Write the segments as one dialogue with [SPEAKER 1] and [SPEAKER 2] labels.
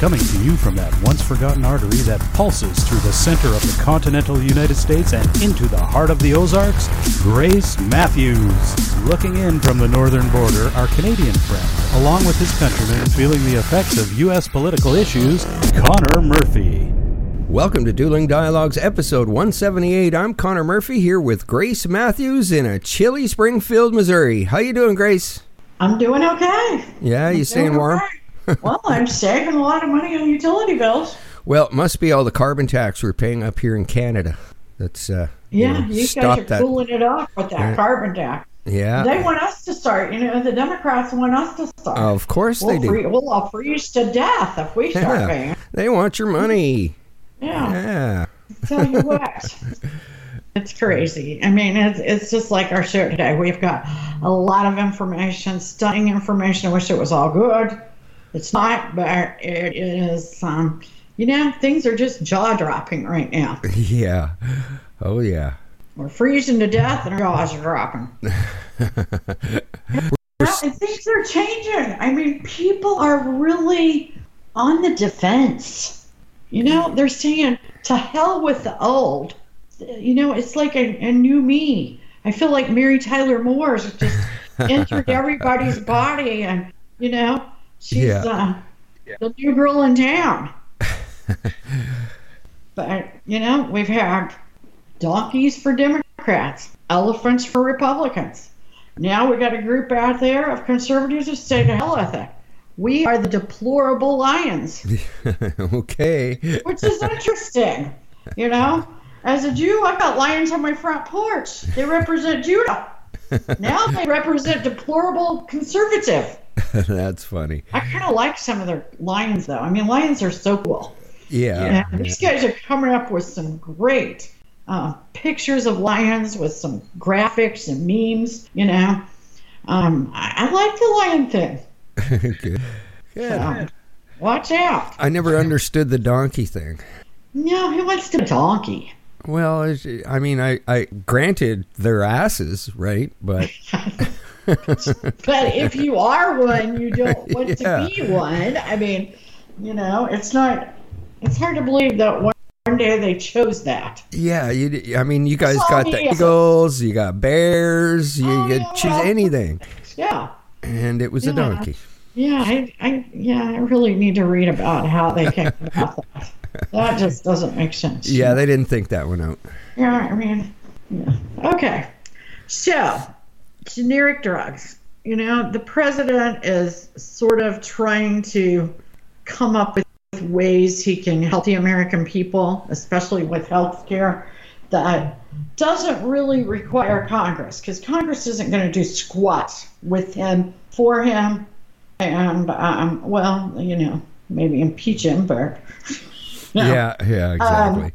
[SPEAKER 1] Coming to you from that once forgotten artery that pulses through the center of the continental United States and into the heart of the Ozarks, Grace Matthews. Looking in from the northern border, our Canadian friend, along with his countrymen feeling the effects of U.S. political issues, Connor Murphy.
[SPEAKER 2] Welcome to Dueling Dialogues, episode 178. I'm Connor Murphy here with Grace Matthews in a chilly Springfield, Missouri. How you doing, Grace?
[SPEAKER 3] I'm doing okay.
[SPEAKER 2] Yeah,
[SPEAKER 3] I'm
[SPEAKER 2] you staying warm?
[SPEAKER 3] okay. Well, I'm saving a lot of money on utility bills.
[SPEAKER 2] Well, it must be all the carbon tax we're paying up here in Canada. That's uh,
[SPEAKER 3] Yeah,
[SPEAKER 2] know,
[SPEAKER 3] you guys are
[SPEAKER 2] that.
[SPEAKER 3] cooling it off with that
[SPEAKER 2] Yeah.
[SPEAKER 3] carbon tax.
[SPEAKER 2] Yeah,
[SPEAKER 3] They want us to start. You know, the Democrats want us to start.
[SPEAKER 2] of course
[SPEAKER 3] we'll,
[SPEAKER 2] they do.
[SPEAKER 3] free, we'll all freeze to death if we start
[SPEAKER 2] Yeah,
[SPEAKER 3] paying.
[SPEAKER 2] they want your money.
[SPEAKER 3] Yeah,
[SPEAKER 2] Yeah,
[SPEAKER 3] tell you what. It's crazy. I mean, it's, it's just like our show today. We've got a lot of information, stunning information. I wish it was all good. It's not, but it is, um, you know, things are just jaw dropping right now.
[SPEAKER 2] yeah. Oh yeah.
[SPEAKER 3] We're freezing to death and our jaws are dropping. Well, and things are changing. I mean, people are really on the defense. You know, they're saying, to hell with the old. You know, it's like a, a new me. I feel like Mary Tyler Moore's just entered everybody's body, and, you know, she's
[SPEAKER 2] Yeah.
[SPEAKER 3] uh, the new girl in town. but, you know, we've had donkeys for Democrats, elephants for Republicans. Now we got a group out there of conservatives who say to hell with it. We are the deplorable lions,
[SPEAKER 2] okay.
[SPEAKER 3] which is interesting. You know, as a Jew, I've got lions on my front porch. They represent Judah. Now they represent deplorable conservative.
[SPEAKER 2] That's funny.
[SPEAKER 3] I kind of like some of their lions, though. I mean, lions are so cool.
[SPEAKER 2] Yeah.
[SPEAKER 3] Yeah, these guys are coming up with some great uh, pictures of lions with some graphics and memes. You know, um, I, I like the lion thing.
[SPEAKER 2] Good. Good.
[SPEAKER 3] Um, watch out!
[SPEAKER 2] I never understood the donkey thing.
[SPEAKER 3] No, who wants to donkey?
[SPEAKER 2] Well, I mean, I, I granted their asses, right? But
[SPEAKER 3] But if you are one, you don't want
[SPEAKER 2] Yeah.
[SPEAKER 3] to be one. I mean, you know, it's not. It's hard to believe that one, one day they chose that.
[SPEAKER 2] yeah, you. I mean, you guys
[SPEAKER 3] That's
[SPEAKER 2] got
[SPEAKER 3] all
[SPEAKER 2] the eagles, you got bears, you
[SPEAKER 3] Oh,
[SPEAKER 2] could
[SPEAKER 3] yeah,
[SPEAKER 2] choose anything,
[SPEAKER 3] Yeah.
[SPEAKER 2] and it was a donkey.
[SPEAKER 3] Yeah, I, I, yeah, I really need to read about how they came about that. That just doesn't make sense.
[SPEAKER 2] Yeah, they didn't think that one out.
[SPEAKER 3] Yeah, I mean, yeah. Okay. So, generic drugs. You know, the president is sort of trying to come up with ways he can help the American people, especially with health care, that doesn't really require Congress, because Congress isn't going to do squat with him, for him, and, um, well, you know, maybe impeach him, but. no.
[SPEAKER 2] Yeah, yeah, exactly.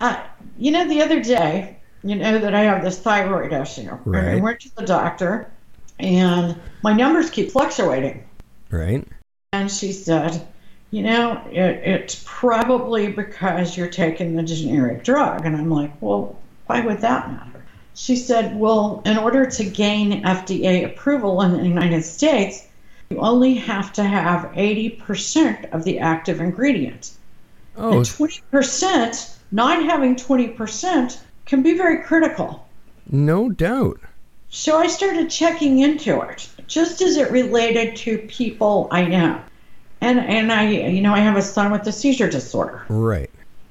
[SPEAKER 3] Uh, you know, the other day, you know that I have this thyroid issue. And I went to the doctor, and my numbers keep fluctuating.
[SPEAKER 2] right?
[SPEAKER 3] And she said, you know, it, it's probably because you're taking the generic drug. And I'm like, well, why would that matter? She said, well, in order to gain FDA approval in the United States, you only have to have 80% of the active ingredient.
[SPEAKER 2] Oh,
[SPEAKER 3] And 20%, not having 20%, can be very critical.
[SPEAKER 2] no doubt.
[SPEAKER 3] So I started checking into it, just as it related to people I know. And, and I, you know, I have a son with a seizure disorder.
[SPEAKER 2] Right.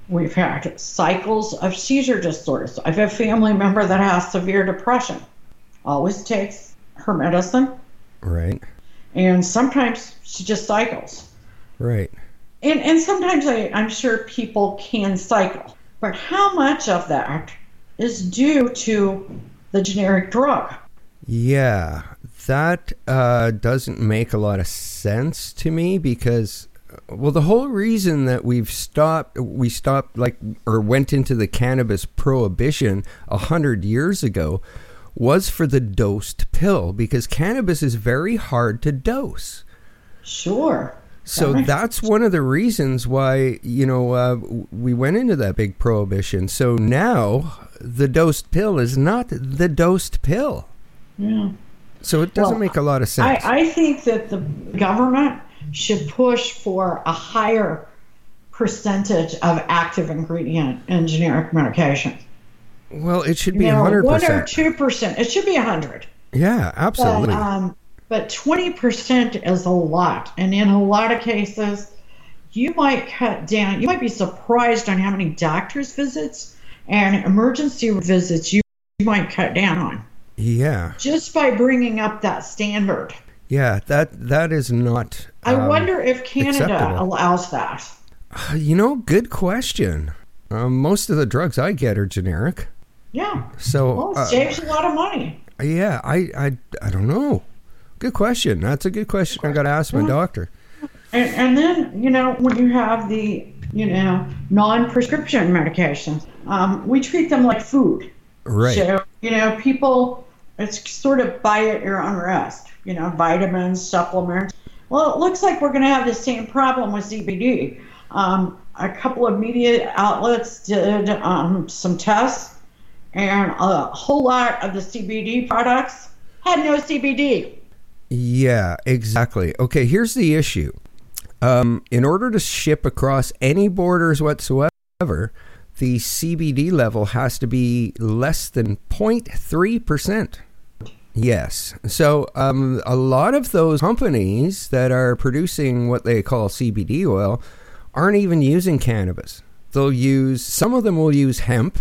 [SPEAKER 3] We've had cycles of seizure disorders. I have a family member that has severe depression, always takes her medicine,
[SPEAKER 2] Right.
[SPEAKER 3] and sometimes she just cycles.
[SPEAKER 2] Right.
[SPEAKER 3] And, and sometimes I, I'm sure people can cycle, but how much of that is due to the generic drug?
[SPEAKER 2] Yeah, that uh, doesn't make a lot of sense to me because, well, the whole reason that we've stopped, we stopped like or went into the cannabis prohibition a hundred years ago, was for the dosed pill because cannabis is very hard to dose.
[SPEAKER 3] Sure.
[SPEAKER 2] So that's one of the reasons why you know uh, we went into that big prohibition. So now the dosed pill is not the dosed pill.
[SPEAKER 3] Yeah.
[SPEAKER 2] So it doesn't
[SPEAKER 3] Well,
[SPEAKER 2] make a lot of sense.
[SPEAKER 3] I think that the government should push for a higher percentage of active ingredient in generic medication.
[SPEAKER 2] Well, it should be
[SPEAKER 3] You know, One or two percent. It should be a hundred.
[SPEAKER 2] Yeah,
[SPEAKER 3] But
[SPEAKER 2] absolutely.
[SPEAKER 3] um, but twenty percent is a lot, and in a lot of cases, you might cut down. You might be surprised on how many doctor's visits and emergency visits you, you might cut down on
[SPEAKER 2] yeah,
[SPEAKER 3] just by bringing up that standard.
[SPEAKER 2] yeah. That that is not.
[SPEAKER 3] I
[SPEAKER 2] um,
[SPEAKER 3] wonder if Canada
[SPEAKER 2] acceptable.
[SPEAKER 3] allows that.
[SPEAKER 2] You know, good question. Um, most of the drugs I get are generic,
[SPEAKER 3] Yeah.
[SPEAKER 2] so
[SPEAKER 3] Well, it
[SPEAKER 2] uh,
[SPEAKER 3] saves a lot of money.
[SPEAKER 2] yeah, I, I I don't know. Good question. That's a good question. I got to ask my doctor.
[SPEAKER 3] And, and then, you know, when you have the, you know, non prescription medications, um, we treat them like food.
[SPEAKER 2] Right.
[SPEAKER 3] So, you know, people, it's sort of buy at your own risk, you know, vitamins, supplements. Well, it looks like we're going to have the same problem with CBD. Um, a couple of media outlets did um, some tests, and a whole lot of the CBD products had no CBD.
[SPEAKER 2] Yeah, exactly. Okay, here's the issue. Um, in order to ship across any borders whatsoever, the CBD level has to be less than 0.3%. Yes. So um, a lot of those companies that are producing what they call CBD oil aren't even using cannabis. They'll use, some of them will use hemp.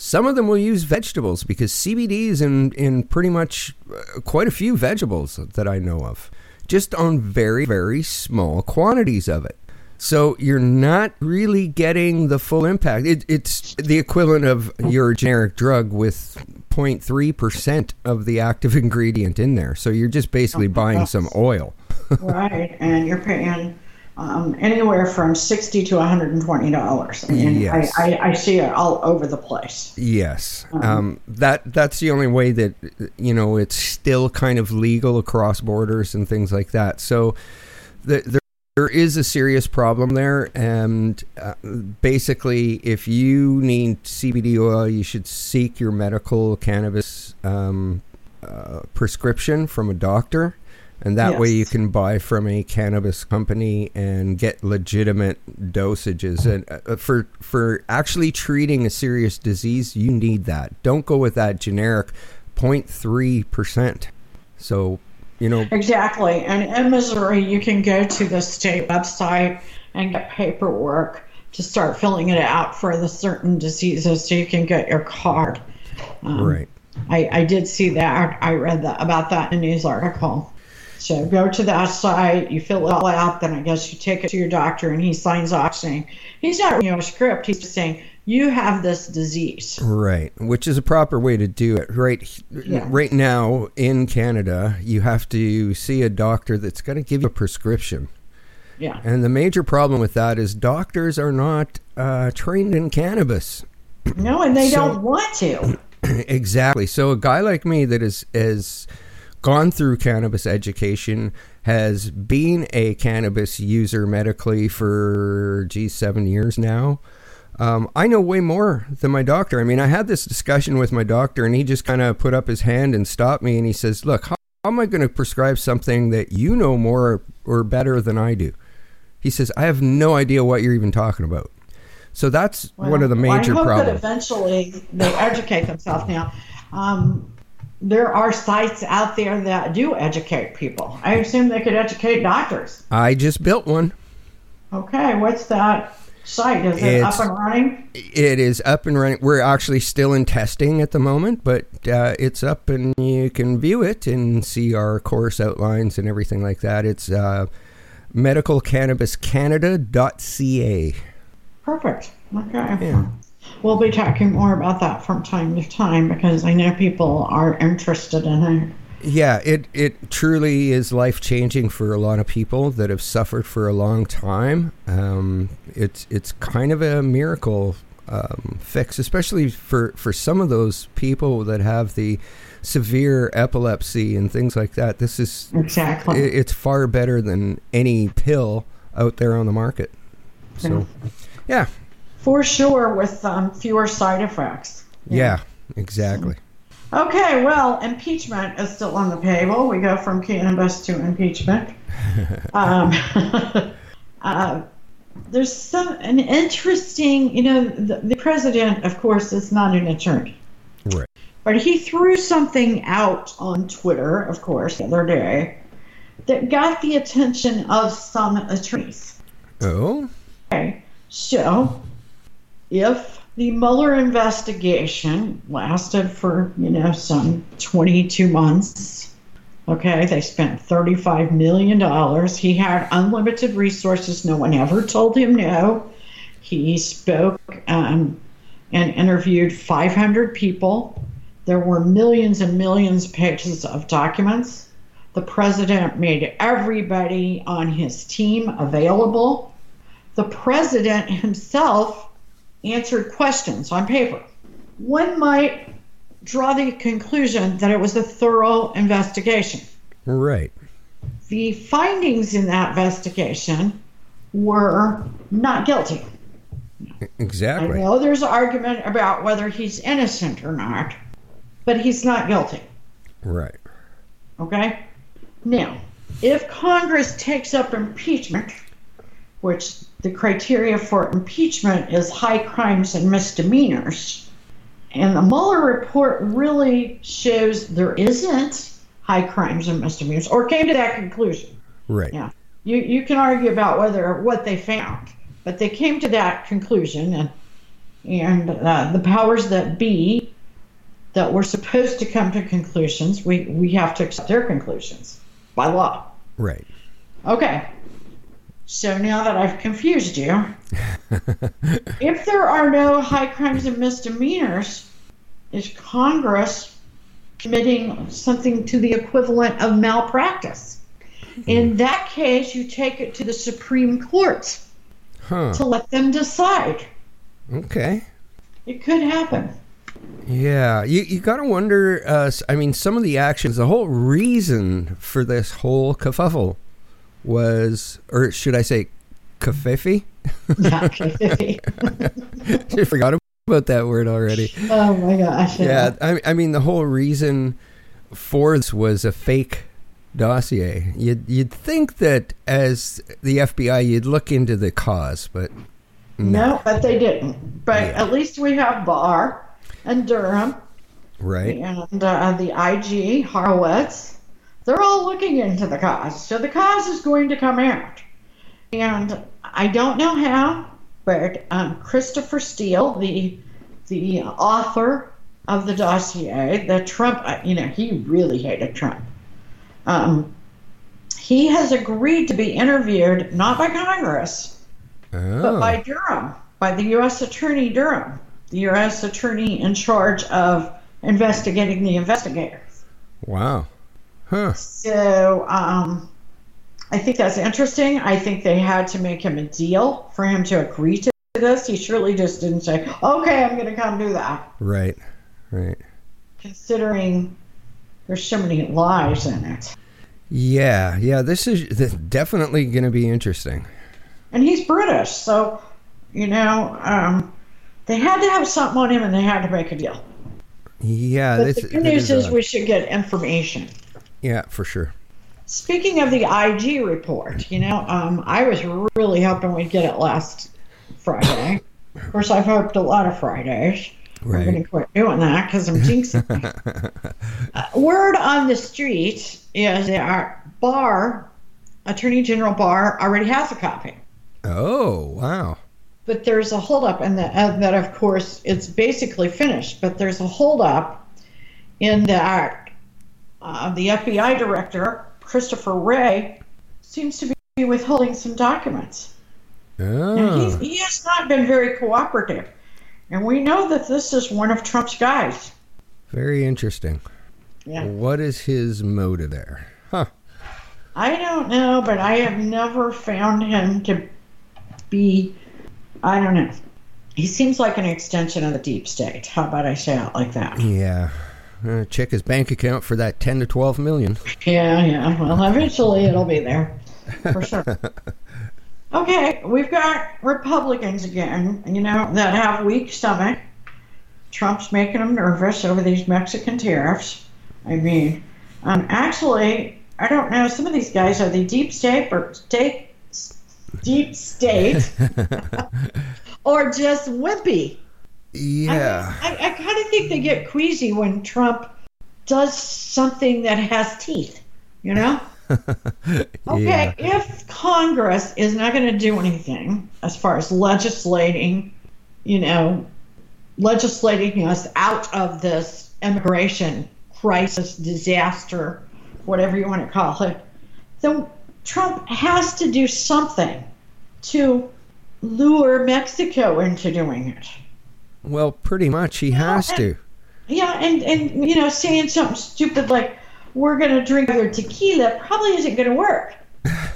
[SPEAKER 2] Some of them will use vegetables because CBD is in, in pretty much uh, quite a few vegetables that I know of, just on very, very small quantities of it. So you're not really getting the full impact. It, it's the equivalent of your generic drug with 0.3% of the active ingredient in there. So you're just basically buying some oil.
[SPEAKER 3] right, and you're paying um, anywhere from sixty to one hundred and twenty dollars. I mean,
[SPEAKER 2] Yes.
[SPEAKER 3] I, I, I see it all over the place.
[SPEAKER 2] Yes, um, that that's the only way that you know it's still kind of legal across borders and things like that. So the, there there is a serious problem there, and uh, basically, if you need CBD oil, you should seek your medical cannabis um, uh, prescription from a doctor. And that way you can buy from a cannabis company and get legitimate dosages. And uh, for for actually treating a serious disease, you need that. Don't go with that generic 0.3 percent. So, you know,
[SPEAKER 3] Exactly, and in Missouri, you can go to the state website and get paperwork to start filling it out for the certain diseases, so you can get your card. Um,
[SPEAKER 2] right.
[SPEAKER 3] I, I did see that. I read that about that in a news article. So go to that site, you fill it all out, then I guess you take it to your doctor and he signs off saying, he's not reading a script, he's just saying, you have this disease.
[SPEAKER 2] Right, which is a proper way to do it. Right,
[SPEAKER 3] Yeah.
[SPEAKER 2] right now in Canada, you have to see a doctor that's going to give you a prescription.
[SPEAKER 3] Yeah.
[SPEAKER 2] And the major problem with that is doctors are not uh, trained in cannabis.
[SPEAKER 3] No, and they
[SPEAKER 2] So-
[SPEAKER 3] don't want to.
[SPEAKER 2] exactly. So a guy like me that is has gone through cannabis education has been a cannabis user medically for geez seven years now. Um, I know way more than my doctor. I mean, I had this discussion with my doctor, and he just kind of put up his hand and stopped me, and he says, "Look, how, how am I going to prescribe something that you know more or better than I do?" He says, "I have no idea what you're even talking about." So that's one of the
[SPEAKER 3] Well,
[SPEAKER 2] major
[SPEAKER 3] I hope that
[SPEAKER 2] problems.
[SPEAKER 3] eventually they educate themselves. Now, um, there are sites out there that do educate people. I assume they could educate doctors.
[SPEAKER 2] I just built one.
[SPEAKER 3] Okay, what's that site? Is it
[SPEAKER 2] It's-
[SPEAKER 3] up and running?
[SPEAKER 2] It is up and running. We're actually still in testing at the moment, but uh, it's up and you can view it and see our course outlines and everything like that. It's uh, medicalcannabiscanada.ca.
[SPEAKER 3] Perfect. Okay.
[SPEAKER 2] Yeah.
[SPEAKER 3] We'll be talking more about that from time to time because I know people are interested in it.
[SPEAKER 2] Yeah, it, it truly is life changing for a lot of people that have suffered for a long time. Um, it's it's kind of a miracle um, fix, especially for, for some of those people that have the severe epilepsy and things like that. This is
[SPEAKER 3] Exactly.
[SPEAKER 2] it, it's far better than any pill out there on the market. So, yeah,
[SPEAKER 3] For sure, with um, fewer side effects.
[SPEAKER 2] yeah, exactly.
[SPEAKER 3] Okay, well, impeachment is still on the table. We go from cannabis to impeachment. um, uh, there's some an interesting, you know, the, the president, of course, is not an attorney.
[SPEAKER 2] Right.
[SPEAKER 3] But he threw something out on Twitter, of course, the other day that got the attention of some attorneys.
[SPEAKER 2] Oh.
[SPEAKER 3] Okay, so if the Mueller investigation lasted for, you know, some 22 months, okay, they spent $35 million. He had unlimited resources. No one ever told him no. He spoke um, and interviewed 500 people. There were millions and millions of pages of documents. The president made everybody on his team available. The president himself answered questions on paper. One might draw the conclusion that it was a thorough investigation.
[SPEAKER 2] Right.
[SPEAKER 3] The findings in that investigation were not guilty.
[SPEAKER 2] Exactly.
[SPEAKER 3] I know there's argument about whether he's innocent or not, but he's not guilty.
[SPEAKER 2] Right.
[SPEAKER 3] Okay? Now, if Congress takes up impeachment, which the criteria for impeachment is high crimes and misdemeanors, and the Mueller report really shows there isn't high crimes and misdemeanors, or came to that conclusion.
[SPEAKER 2] Right.
[SPEAKER 3] Yeah. You, you can argue about whether what they found, but they came to that conclusion, and and uh, the powers that be that were supposed to come to conclusions, we, we have to accept their conclusions by law.
[SPEAKER 2] Right.
[SPEAKER 3] Okay. So now that I've confused you, if there are no high crimes and misdemeanors, is Congress committing something to the equivalent of malpractice? In that case, you take it to the Supreme Court
[SPEAKER 2] Huh.
[SPEAKER 3] to let them decide.
[SPEAKER 2] Okay.
[SPEAKER 3] It could happen.
[SPEAKER 2] Yeah, you you gotta wonder. Uh, I mean, some of the actions, the whole reason for this whole kerfuffle was, or should I say, kerfuffle? I forgot about that word already.
[SPEAKER 3] oh my gosh.
[SPEAKER 2] Yeah, I, I mean, the whole reason for this was a fake dossier. You'd you'd think that as the FBI, you'd look into the cause, but
[SPEAKER 3] No, but they didn't. But
[SPEAKER 2] Yeah.
[SPEAKER 3] at least we have Barr and Durham
[SPEAKER 2] right,
[SPEAKER 3] and uh, the IG, Horowitz. They're all looking into the cause. So the cause is going to come out. And I don't know how, but um, Christopher Steele, the the author of the dossier, the Trump, uh, you know, he really hated Trump. Um, he has agreed to be interviewed not by Congress, but
[SPEAKER 2] oh,
[SPEAKER 3] by Durham, by the U.S. Attorney Durham, the U.S. Attorney in charge of investigating the investigators.
[SPEAKER 2] wow, huh,
[SPEAKER 3] So um, I think that's interesting. I think they had to make him a deal for him to agree to this. He surely just didn't say, "Okay, I'm going to come do that,"
[SPEAKER 2] right, right.
[SPEAKER 3] considering there's so many lies in it.
[SPEAKER 2] Yeah, yeah. This is definitely going to be interesting.
[SPEAKER 3] And he's British, so you know um, they had to have something on him, and they had to make a deal.
[SPEAKER 2] Yeah,
[SPEAKER 3] But
[SPEAKER 2] this,
[SPEAKER 3] the good news is
[SPEAKER 2] odd.
[SPEAKER 3] we should get information.
[SPEAKER 2] Yeah, for sure.
[SPEAKER 3] Speaking of the IG report, you know, um, I was really hoping we'd get it last Friday. Of course, I've hoped a lot of Fridays. I'm going to quit doing that because I'm jinxing. uh, word on the street is that our Barr, Attorney General Barr, already has a copy.
[SPEAKER 2] Oh, wow.
[SPEAKER 3] But there's a holdup, and that, uh, that of course it's basically finished. But there's a holdup in that uh, the FBI director Christopher Wray seems to be withholding some documents.
[SPEAKER 2] Oh,
[SPEAKER 3] he has not been very cooperative, and we know that this is one of Trump's guys.
[SPEAKER 2] very interesting.
[SPEAKER 3] Yeah.
[SPEAKER 2] What is his motive there? Huh.
[SPEAKER 3] I don't know, but I have never found him to be. I don't know. He seems like an extension of the deep state. How about I say it like that?
[SPEAKER 2] Yeah. Uh, check his bank account for that 10 to 12 million.
[SPEAKER 3] Yeah, yeah. Well, eventually it'll be there for sure. Okay, we've got Republicans again, you know, that have weak stomach, Trump's making them nervous over these Mexican tariffs. I mean, um, actually, I don't know. Some of these guys are the deep state or state, deep state, or just wimpy.
[SPEAKER 2] Yeah.
[SPEAKER 3] I, I, I kind of think they get queasy when Trump does something that has teeth. You know. Okay,
[SPEAKER 2] Yeah.
[SPEAKER 3] if Congress is not going to do anything as far as legislating, you know, legislating us out of this immigration crisis, disaster, whatever you want to call it, then Trump has to do something to lure Mexico into doing it.
[SPEAKER 2] Well, pretty much he has to.
[SPEAKER 3] Yeah, and, and you know, saying something stupid like, we're going to drink your tequila probably isn't going to work.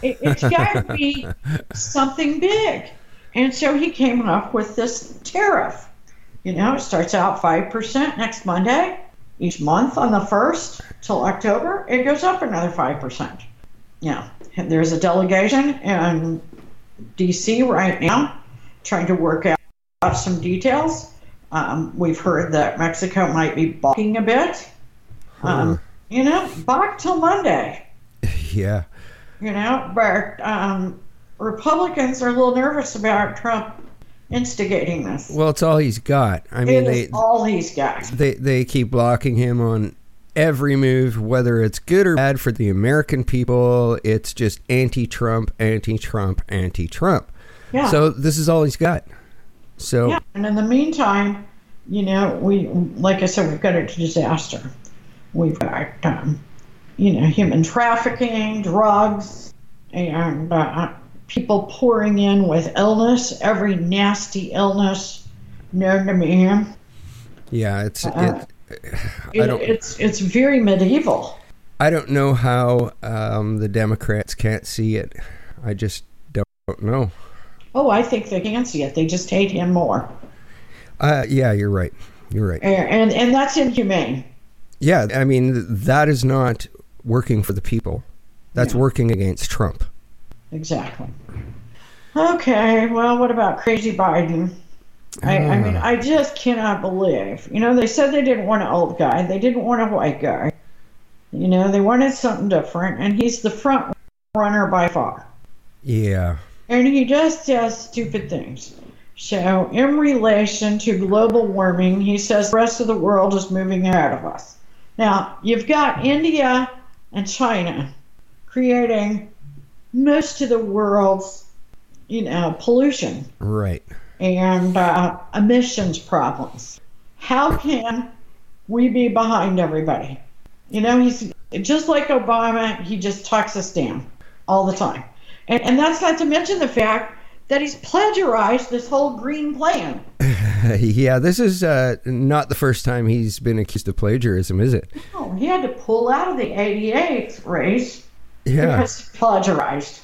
[SPEAKER 3] It, it's got to be something big. And so he came up with this tariff. You know, it starts out 5% next Monday. Each month on the 1st till October, it goes up another 5%. Yeah, and there's a delegation in D.C. right now trying to work out some details. Um, we've heard that Mexico might be balking a bit. Um, you know, balk till Monday.
[SPEAKER 2] Yeah.
[SPEAKER 3] You know, but um, Republicans are a little nervous about Trump instigating this.
[SPEAKER 2] Well, it's all he's got. I mean, they
[SPEAKER 3] all he's got.
[SPEAKER 2] they they keep blocking him on every move, whether it's good or bad for the American people. It's just anti-Trump, anti-Trump, anti-Trump.
[SPEAKER 3] Yeah.
[SPEAKER 2] So this is all he's got. So
[SPEAKER 3] Yeah, and in the meantime, you know, we like I said, we've got a disaster. We've got, um, you know, human trafficking, drugs, and uh, people pouring in with illness, every nasty illness known to man.
[SPEAKER 2] yeah, it's
[SPEAKER 3] Uh,
[SPEAKER 2] it,
[SPEAKER 3] It,
[SPEAKER 2] I don't
[SPEAKER 3] it's it's very medieval.
[SPEAKER 2] I don't know how um, the Democrats can't see it. I just don't know.
[SPEAKER 3] Oh, I think they can see it. They just hate him more,
[SPEAKER 2] Uh, yeah, you're right. You're right.
[SPEAKER 3] and and, that's inhumane.
[SPEAKER 2] Yeah, I mean that is not working for the people. That's
[SPEAKER 3] Yeah.
[SPEAKER 2] working against Trump.
[SPEAKER 3] Exactly. Okay, well, what about crazy Biden? I, I mean, I just cannot believe. You know, they said they didn't want an old guy, they didn't want a white guy. You know, they wanted something different, and he's the front runner by far.
[SPEAKER 2] Yeah.
[SPEAKER 3] And he just does stupid things. So, in relation to global warming, he says the rest of the world is moving ahead of us. Now, you've got India and China creating most of the world's, you know, pollution
[SPEAKER 2] Right.
[SPEAKER 3] and uh, emissions problems. How can we be behind everybody? You know, he's just like Obama, he just talks us down all the time. And, and that's not to mention the fact that he's plagiarized this whole green plan.
[SPEAKER 2] yeah, this is uh, not the first time he's been accused of plagiarism, is it?
[SPEAKER 3] Oh, he had to pull out of the 88th race
[SPEAKER 2] Yeah.
[SPEAKER 3] because he plagiarized.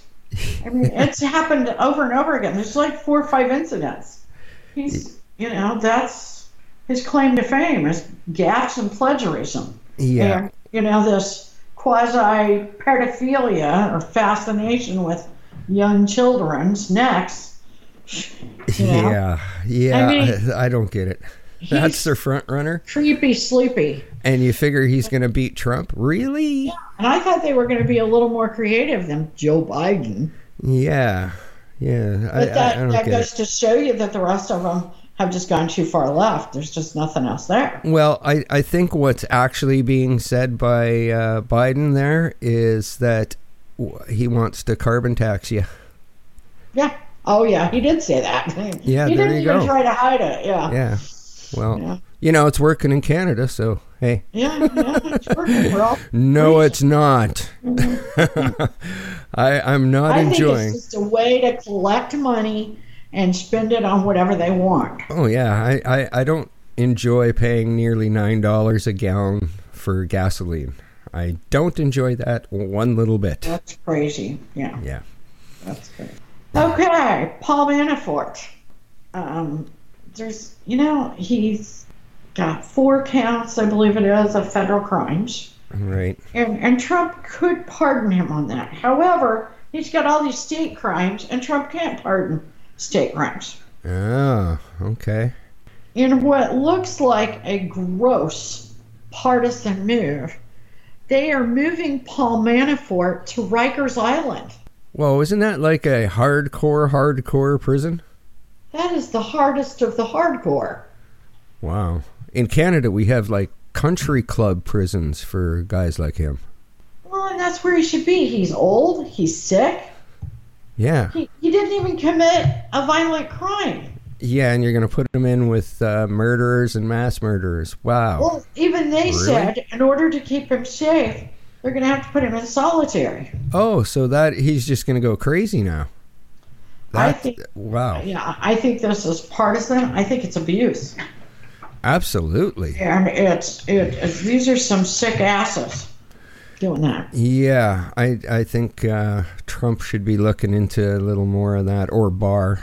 [SPEAKER 3] I mean, it's happened over and over again. There's like four or five incidents. He's, you know, that's his claim to fame is gaffes and plagiarism.
[SPEAKER 2] Yeah.
[SPEAKER 3] And, you know, this quasi pedophilia or fascination with young children's necks. You know,
[SPEAKER 2] Yeah. Yeah.
[SPEAKER 3] I
[SPEAKER 2] I,
[SPEAKER 3] mean,
[SPEAKER 2] I don't get it. That's their front runner,
[SPEAKER 3] creepy sleepy.
[SPEAKER 2] and you figure he's going to beat Trump? Really? Yeah.
[SPEAKER 3] And I thought they were going to be a little more creative than Joe Biden.
[SPEAKER 2] Yeah. Yeah. I,
[SPEAKER 3] But that,
[SPEAKER 2] I, I
[SPEAKER 3] that
[SPEAKER 2] get
[SPEAKER 3] goes
[SPEAKER 2] it.
[SPEAKER 3] to show you that the rest of them have just gone too far left. There's just nothing else there.
[SPEAKER 2] Well, I, I think what's actually being said by uh, Biden there is that he wants to carbon tax you.
[SPEAKER 3] Yeah. Oh, yeah. He did say that.
[SPEAKER 2] Yeah,
[SPEAKER 3] he
[SPEAKER 2] there
[SPEAKER 3] didn't
[SPEAKER 2] you
[SPEAKER 3] even
[SPEAKER 2] go.
[SPEAKER 3] try to hide it. Yeah.
[SPEAKER 2] Yeah. Well,
[SPEAKER 3] Yeah.
[SPEAKER 2] you know, it's working in Canada, so hey.
[SPEAKER 3] Yeah. yeah it's working for all.
[SPEAKER 2] No, it's not. I, I'm not
[SPEAKER 3] I
[SPEAKER 2] enjoying.
[SPEAKER 3] think it's just a way to collect money and spend it on whatever they want.
[SPEAKER 2] Oh yeah, I, I, I don't enjoy paying nearly nine dollars a gallon for gasoline. I don't enjoy that one little bit.
[SPEAKER 3] That's crazy. Yeah.
[SPEAKER 2] Yeah.
[SPEAKER 3] That's crazy. Okay, Paul Manafort. Um, there's, you know, he's got four counts, I believe it is, of federal crimes,
[SPEAKER 2] Right.
[SPEAKER 3] and and Trump could pardon him on that. However, he's got all these state crimes, and Trump can't pardon state crimes.
[SPEAKER 2] Oh, okay.
[SPEAKER 3] in what looks like a gross partisan move, they are moving Paul Manafort to Rikers Island.
[SPEAKER 2] Well, isn't that like a hardcore, hardcore prison?
[SPEAKER 3] That is the hardest of the hardcore.
[SPEAKER 2] Wow. In Canada, we have like country club prisons for guys like him.
[SPEAKER 3] Well, and that's where he should be. He's old, he's sick,
[SPEAKER 2] Yeah.
[SPEAKER 3] he, he didn't even commit a violent crime.
[SPEAKER 2] Yeah, and you're going to put him in with uh, murderers and mass murderers. Wow.
[SPEAKER 3] Well, even they
[SPEAKER 2] Really?
[SPEAKER 3] said in order to keep him safe, they're going to have to put him in solitary.
[SPEAKER 2] Oh, so that he's just going to go crazy now.
[SPEAKER 3] I think-
[SPEAKER 2] wow.
[SPEAKER 3] Yeah, I think this is partisan. I think it's abuse.
[SPEAKER 2] Absolutely.
[SPEAKER 3] And it's, it, these are some sick asses doing that.
[SPEAKER 2] Yeah, I I think uh, Trump should be looking into a little more of that, or Barr.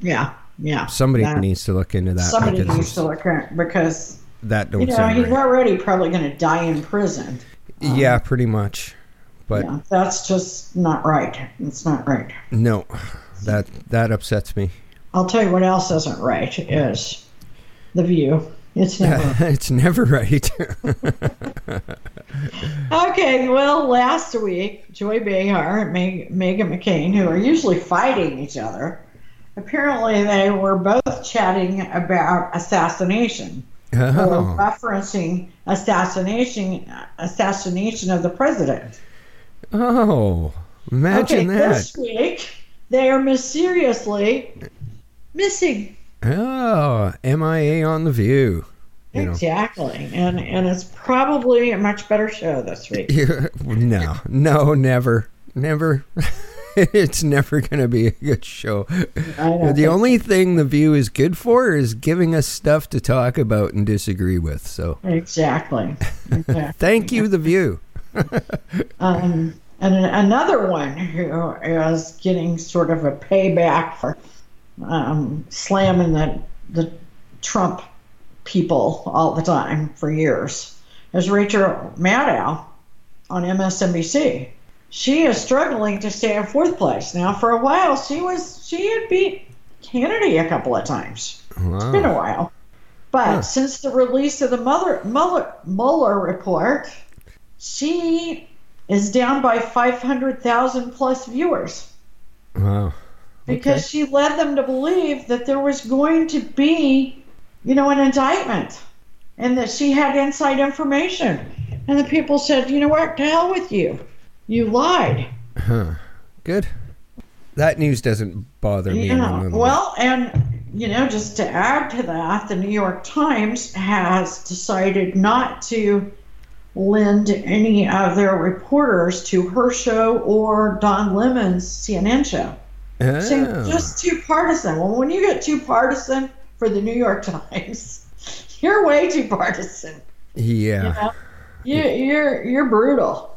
[SPEAKER 3] Yeah, yeah.
[SPEAKER 2] Somebody
[SPEAKER 3] That-
[SPEAKER 2] needs to look into that
[SPEAKER 3] Somebody
[SPEAKER 2] because
[SPEAKER 3] needs to look at because
[SPEAKER 2] that don't
[SPEAKER 3] you know he's
[SPEAKER 2] right.
[SPEAKER 3] already probably going to die in prison.
[SPEAKER 2] yeah, pretty much. But
[SPEAKER 3] yeah, that's just not right. It's not right.
[SPEAKER 2] no, that that upsets me.
[SPEAKER 3] I'll tell you what else isn't right is the view. It's never
[SPEAKER 2] it's never right.
[SPEAKER 3] okay. Well, last week, Joy Behar and Meg, Meghan McCain, who are usually fighting each other, apparently they were both chatting about assassination
[SPEAKER 2] oh,
[SPEAKER 3] referencing assassination assassination of the president.
[SPEAKER 2] oh, imagine
[SPEAKER 3] okay,
[SPEAKER 2] that.
[SPEAKER 3] this week they are mysteriously missing.
[SPEAKER 2] Oh, MIA on the View. You know.
[SPEAKER 3] Exactly, and and it's probably a much better show this week.
[SPEAKER 2] no, no, never, never. it's never going to be a good show. The only thing the View is good for is giving us stuff to talk about and disagree with. So,
[SPEAKER 3] Exactly. exactly.
[SPEAKER 2] thank you, the View.
[SPEAKER 3] Um, and another one who is getting sort of a payback for um, slamming the, the Trump people all the time for years is Rachel Maddow on MSNBC. She is struggling to stay in fourth place. Now, for a while, she was she had beat Hannity a couple of times. It's been a while. But
[SPEAKER 2] Huh.
[SPEAKER 3] since the release of the Mueller, Mueller, Mueller report, she is down by 500,000 plus viewers
[SPEAKER 2] Wow.
[SPEAKER 3] Because she led them to believe that there was going to be, you know, an indictment and that she had inside information. And the people said, you know what, to hell with you. You lied.
[SPEAKER 2] Huh. Good. That news doesn't bother me.
[SPEAKER 3] Yeah. Well, and you know, just to add to that, the New York Times has decided not to lend any of their reporters to her show or Don Lemon's CNN show.
[SPEAKER 2] Oh.
[SPEAKER 3] just too partisan. Well, when you get too partisan for the New York Times, you're way too partisan.
[SPEAKER 2] yeah.
[SPEAKER 3] You know? You, you're you're brutal.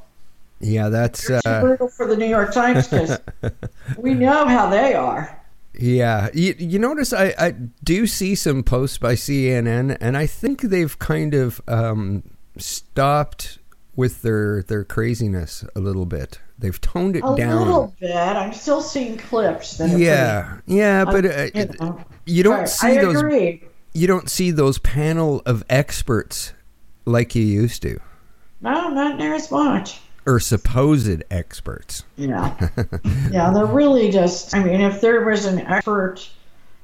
[SPEAKER 2] Yeah, that's
[SPEAKER 3] You're too
[SPEAKER 2] uh,
[SPEAKER 3] brutal for the New York Times because we know how they are.
[SPEAKER 2] yeah. You, you notice I, I do see some posts by CNN, and I think they've kind of um, stopped with their their craziness a little bit. They've toned it
[SPEAKER 3] A
[SPEAKER 2] down.
[SPEAKER 3] A little bit. I'm still seeing clips. That are
[SPEAKER 2] Yeah, yeah, but uh,
[SPEAKER 3] you know.
[SPEAKER 2] you don't
[SPEAKER 3] Right,
[SPEAKER 2] see
[SPEAKER 3] I
[SPEAKER 2] those.
[SPEAKER 3] agree.
[SPEAKER 2] You don't see those panel of experts like you used to,
[SPEAKER 3] No, not near as much.
[SPEAKER 2] or supposed experts.
[SPEAKER 3] Yeah, yeah. They're really just. I mean, if there was an expert,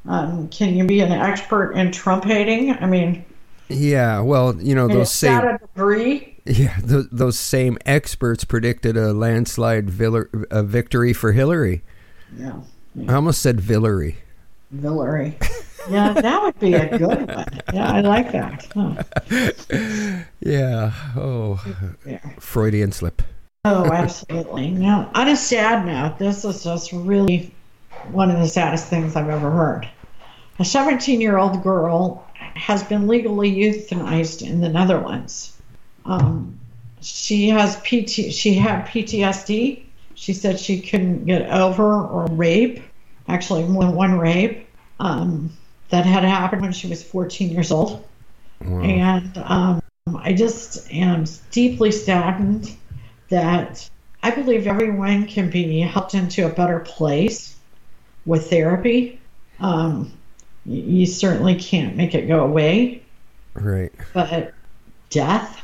[SPEAKER 3] um, can you be an expert in Trump hating? I mean,
[SPEAKER 2] Yeah, well, you know those same.
[SPEAKER 3] that a degree.
[SPEAKER 2] Yeah, th- those same experts predicted a landslide Viller- a victory for Hillary.
[SPEAKER 3] Yeah,
[SPEAKER 2] I almost said Villery.
[SPEAKER 3] Villery. Yeah, that would be a good one. Yeah, I like that. Huh.
[SPEAKER 2] Yeah. Oh,
[SPEAKER 3] Yeah.
[SPEAKER 2] Freudian slip.
[SPEAKER 3] Oh, absolutely. Now, on a sad note, this is just really one of the saddest things I've ever heard. A 17 year old girl has been legally euthanized in the Netherlands. Um, she has PT, she had PTSD. She said she couldn't get over or rape, actually more than one rape, um, that had happened when she was 14 years old.
[SPEAKER 2] Wow.
[SPEAKER 3] And um, I just am deeply saddened that I believe everyone can be helped into a better place with therapy. Um, you certainly can't make it go away,
[SPEAKER 2] Right.
[SPEAKER 3] but death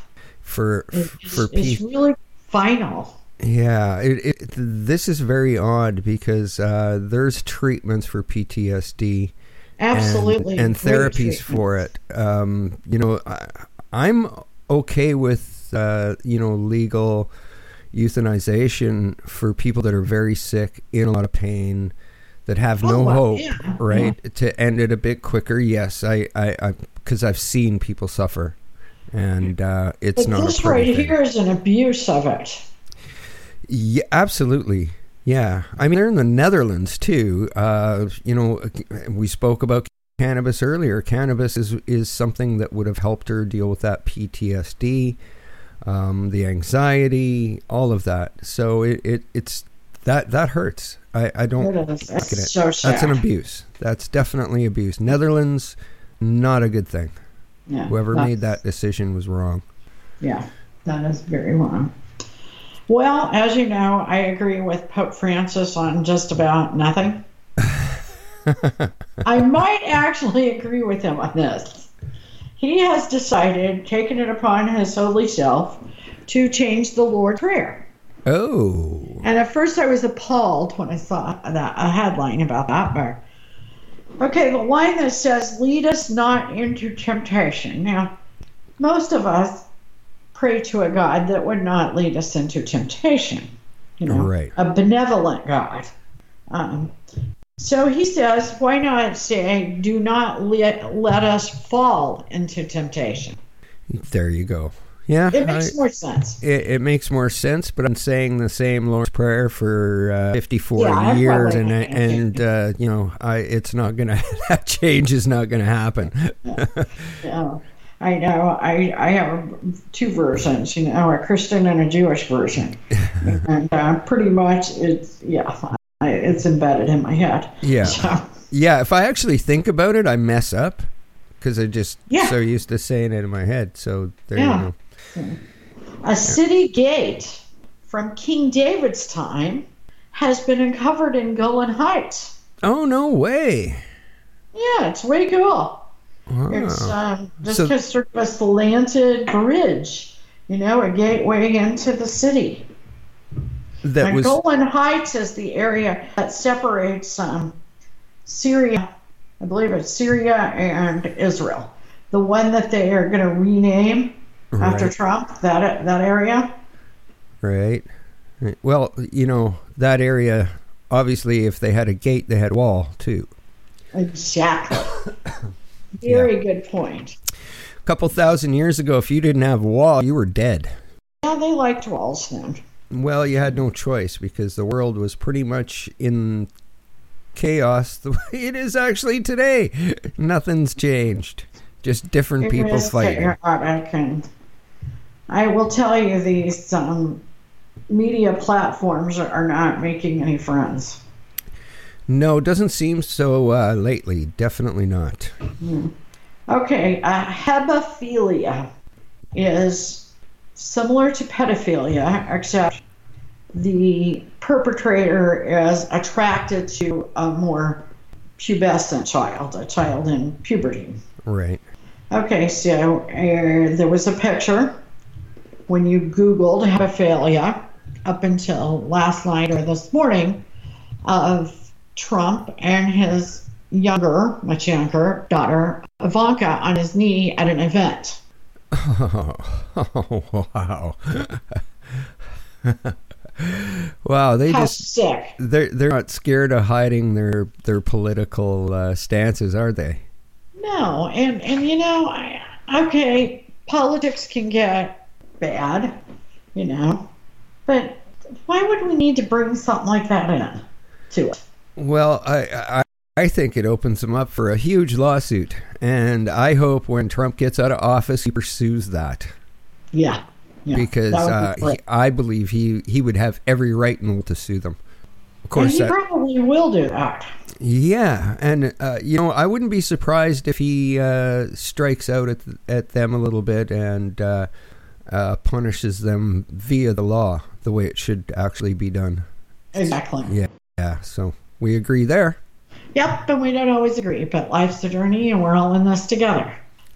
[SPEAKER 2] For
[SPEAKER 3] is,
[SPEAKER 2] for people.
[SPEAKER 3] really final.
[SPEAKER 2] Yeah, it, it, this is very odd because uh, there's treatments for PTSD and-
[SPEAKER 3] Absolutely.
[SPEAKER 2] and,
[SPEAKER 3] great
[SPEAKER 2] therapies for it. Um, you know, I, I'm okay with uh, you know legal euthanization for people that are very sick, in a lot of pain, that have
[SPEAKER 3] Oh,
[SPEAKER 2] no hope,
[SPEAKER 3] yeah,
[SPEAKER 2] right? To end it a bit quicker. Yes, I, I, because I've seen people suffer, and uh, it's
[SPEAKER 3] But
[SPEAKER 2] not
[SPEAKER 3] this
[SPEAKER 2] a
[SPEAKER 3] right
[SPEAKER 2] thing.
[SPEAKER 3] here is an abuse of it.
[SPEAKER 2] Yeah, absolutely. Yeah, I mean they're in the Netherlands too. Uh, you know, we spoke about cannabis earlier. Cannabis is is something that would have helped her deal with that PTSD, um, the anxiety, all of that. So it, it it's that that hurts. I, I don't
[SPEAKER 3] It is.
[SPEAKER 2] look at it.
[SPEAKER 3] So sad.
[SPEAKER 2] That's an abuse. That's definitely abuse. Netherlands, not a good thing.
[SPEAKER 3] Yeah,
[SPEAKER 2] Whoever made that decision was wrong.
[SPEAKER 3] Yeah, that is very wrong. Well, as you know, I agree with Pope Francis on just about nothing. I might actually agree with him on this. He has decided, taken it upon his holy self, to change the Lord's Prayer.
[SPEAKER 2] Oh,
[SPEAKER 3] And at first I was appalled when I saw that a headline about that. But okay, the line that says, "Lead us not into temptation." Now, most of us pray to a God that would not lead us into temptation. You know,
[SPEAKER 2] Right.
[SPEAKER 3] a benevolent God. Um, so he says, why not say, "Do not let let us fall into temptation"?
[SPEAKER 2] there you go. Yeah,
[SPEAKER 3] It makes
[SPEAKER 2] I-
[SPEAKER 3] more sense.
[SPEAKER 2] It, it makes more sense, but I'm saying the same Lord's Prayer for uh, 54
[SPEAKER 3] Yeah,
[SPEAKER 2] years, and and uh, you know, I it's not gonna that change is not gonna happen.
[SPEAKER 3] Yeah, I know. I I have two versions, you know, a Christian and a Jewish version, and uh, pretty much it's yeah, I, it's embedded in my head.
[SPEAKER 2] Yeah,
[SPEAKER 3] So,
[SPEAKER 2] yeah. If I actually think about it, I mess up because I just
[SPEAKER 3] Yeah.
[SPEAKER 2] so used to saying it in my head. So there
[SPEAKER 3] Yeah.
[SPEAKER 2] you go.
[SPEAKER 3] A city gate from King David's time has been uncovered in Golan Heights.
[SPEAKER 2] Oh no way!
[SPEAKER 3] Yeah, it's way cool. It's
[SPEAKER 2] Wow.
[SPEAKER 3] um, just
[SPEAKER 2] So-
[SPEAKER 3] a sort of a slanted bridge, you know, a gateway into the city.
[SPEAKER 2] That
[SPEAKER 3] and
[SPEAKER 2] was
[SPEAKER 3] Golan Heights is the area that separates um, Syria, I believe it's Syria and Israel. The one that they are going to rename after Trump, that that area.
[SPEAKER 2] right. Right. Well, you know that area. Obviously, if they had a gate, they had a wall too.
[SPEAKER 3] Exactly. Very good point.
[SPEAKER 2] A couple thousand years ago, if you didn't have a wall, you were dead.
[SPEAKER 3] Yeah, they liked walls then.
[SPEAKER 2] Well, you had no choice because the world was pretty much in chaos the way it is actually today. Nothing's changed. Just different
[SPEAKER 3] It
[SPEAKER 2] people fighting.
[SPEAKER 3] I will tell you, these um, media platforms are, are not making any friends.
[SPEAKER 2] No, it doesn't seem so uh, lately. Definitely not.
[SPEAKER 3] Okay, uh, hebephilia is similar to pedophilia, except the perpetrator is attracted to a more pubescent child, a child in puberty.
[SPEAKER 2] Right.
[SPEAKER 3] Okay, so uh, there was a picture when you Googled hebephilia up until last night or this morning of Trump and his younger, much younger daughter, Ivanka, on his knee at an event.
[SPEAKER 2] Oh, wow. wow, they
[SPEAKER 3] How
[SPEAKER 2] just
[SPEAKER 3] sick.
[SPEAKER 2] they're they're not scared of hiding their their political uh, stances, are they?
[SPEAKER 3] No, and, and you know, I, okay, politics can get bad, you know, but why would we need to bring something like that in to it?
[SPEAKER 2] Well, I, I I think it opens them up for a huge lawsuit, and I hope when Trump gets out of office, he pursues that
[SPEAKER 3] Yeah. yeah
[SPEAKER 2] because
[SPEAKER 3] that
[SPEAKER 2] uh, he, I believe he he would have every right in the to sue them. Of
[SPEAKER 3] and
[SPEAKER 2] course,
[SPEAKER 3] he
[SPEAKER 2] that,
[SPEAKER 3] probably will do that.
[SPEAKER 2] yeah, and uh, you know, I wouldn't be surprised if he uh, strikes out at at them a little bit and uh, uh, punishes them via the law, the way it should actually be done.
[SPEAKER 3] Exactly.
[SPEAKER 2] Yeah, yeah. So we agree there.
[SPEAKER 3] Yep, and we don't always agree, but life's a journey and we're all in this together.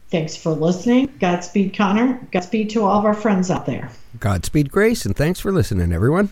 [SPEAKER 3] Thanks for listening. Godspeed, Connor. Godspeed to all of our friends out there.
[SPEAKER 2] Godspeed, Grace, and thanks for listening, everyone.